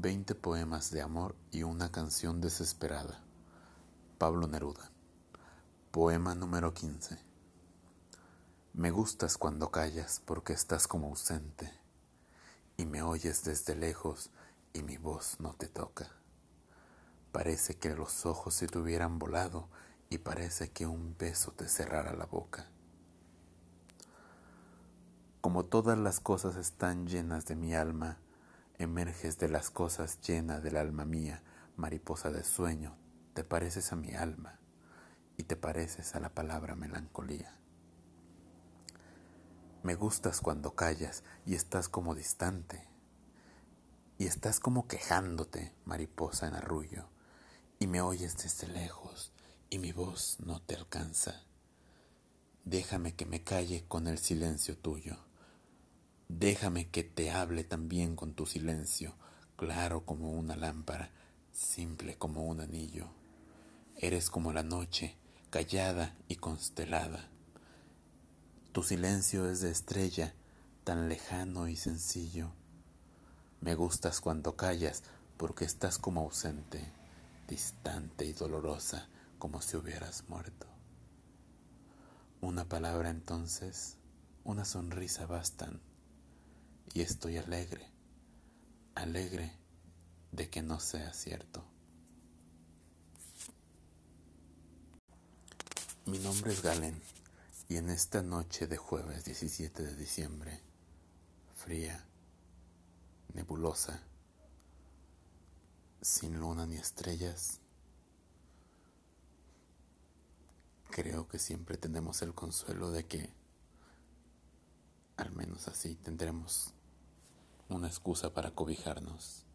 Veinte poemas de amor y una canción desesperada. Pablo Neruda. Poema número 15. Me gustas cuando callas porque estás como ausente y me oyes desde lejos y mi voz no te toca. Parece que los ojos se te hubieran volado y parece que un beso te cerrara la boca. Como todas las cosas están llenas de mi alma, Emerges de las cosas llena del alma mía, mariposa de sueño, te pareces a mi alma y te pareces a la palabra melancolía. Me gustas cuando callas y estás como distante, y estás como quejándote, mariposa en arrullo, y me oyes desde lejos y mi voz no te alcanza. Déjame que me calle con el silencio tuyo. Déjame que te hable también con tu silencio, claro como una lámpara, simple como un anillo. Eres como la noche, callada y constelada. Tu silencio es de estrella, tan lejano y sencillo. Me gustas cuando callas, porque estás como ausente, distante y dolorosa, como si hubieras muerto. Una palabra entonces, una sonrisa bastan y estoy alegre, alegre de que no sea cierto. Mi nombre es Galen y en esta noche de jueves 17 de diciembre, fría, nebulosa, sin luna ni estrellas, creo que siempre tenemos el consuelo de que al menos así tendremos una excusa para cobijarnos.